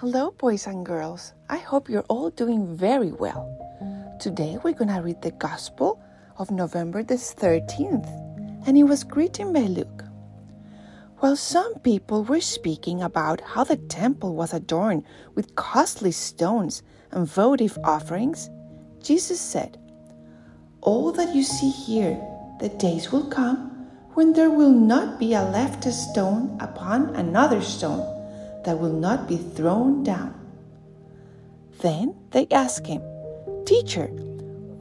Hello, boys and girls. I hope you're all doing very well. Today we're going to read the Gospel of November the 13th, and it was written by Luke. While some people were speaking about how the temple was adorned with costly stones and votive offerings, Jesus said, All that you see here, the days will come when there will not be a left stone upon another stone that will not be thrown down. Then they asked him, Teacher,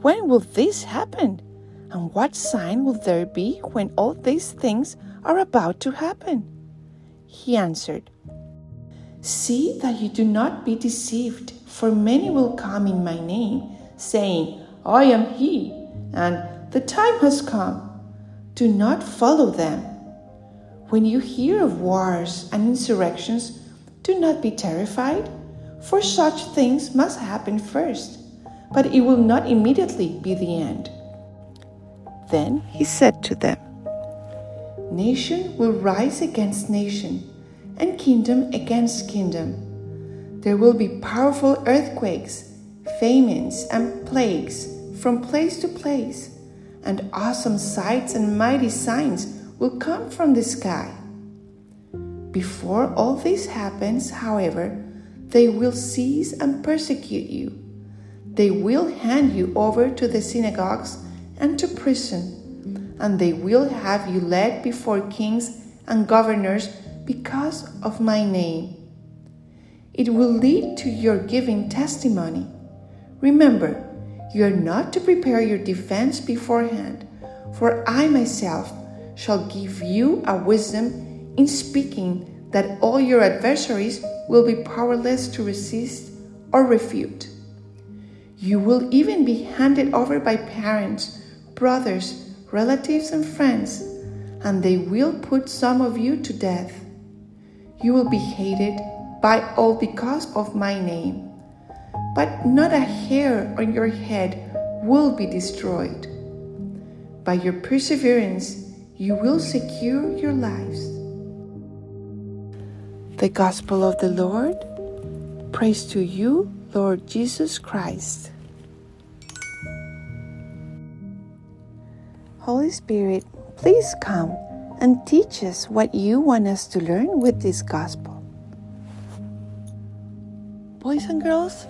when will this happen? And what sign will there be when all these things are about to happen? He answered, See that you do not be deceived, for many will come in my name, saying, I am he, and the time has come do not follow them. When you hear of wars and insurrections, do not be terrified, for such things must happen first, but it will not immediately be the end. Then he said to them, Nation will rise against nation, and kingdom against kingdom. There will be powerful earthquakes, famines, and plagues from place to place and awesome sights and mighty signs will come from the sky. Before all this happens, however, they will seize and persecute you. They will hand you over to the synagogues and to prison, and they will have you led before kings and governors because of my name. It will lead to your giving testimony. Remember, you are not to prepare your defense beforehand, for I myself shall give you a wisdom in speaking that all your adversaries will be powerless to resist or refute. You will even be handed over by parents, brothers, relatives, and friends, and they will put some of you to death. You will be hated by all because of my name but not a hair on your head will be destroyed. By your perseverance, you will secure your lives. The Gospel of the Lord. Praise to you, Lord Jesus Christ. Holy Spirit, please come and teach us what you want us to learn with this Gospel. Boys and girls,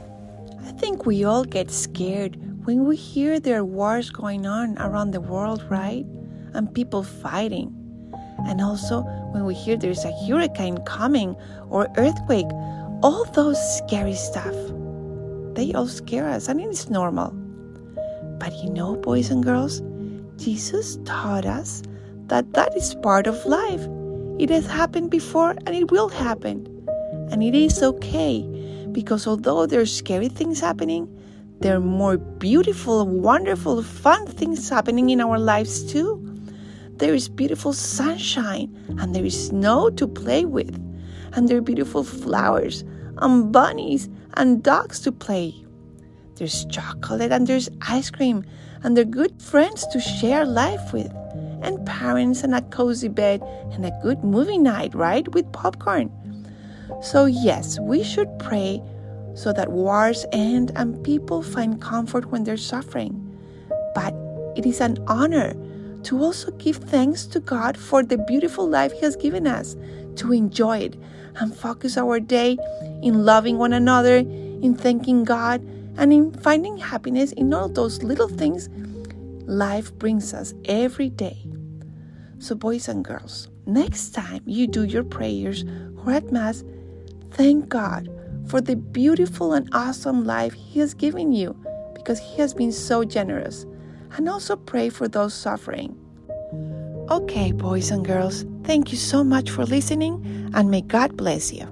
I think we all get scared when we hear there are wars going on around the world, right? And people fighting. And also when we hear there's a hurricane coming or earthquake, all those scary stuff. They all scare us, and it's normal. But you know, boys and girls, Jesus taught us that that is part of life. It has happened before and it will happen. And it is okay because although there's scary things happening, there are more beautiful, wonderful, fun things happening in our lives too. There is beautiful sunshine and there is snow to play with, and there are beautiful flowers and bunnies and dogs to play. There's chocolate and there's ice cream, and there are good friends to share life with, and parents and a cozy bed and a good movie night, right? With popcorn. So, yes, we should pray so that wars end and people find comfort when they're suffering. But it is an honor to also give thanks to God for the beautiful life He has given us, to enjoy it and focus our day in loving one another, in thanking God, and in finding happiness in all those little things life brings us every day. So, boys and girls, next time you do your prayers or at Mass, Thank God for the beautiful and awesome life He has given you because He has been so generous. And also pray for those suffering. Okay, boys and girls, thank you so much for listening and may God bless you.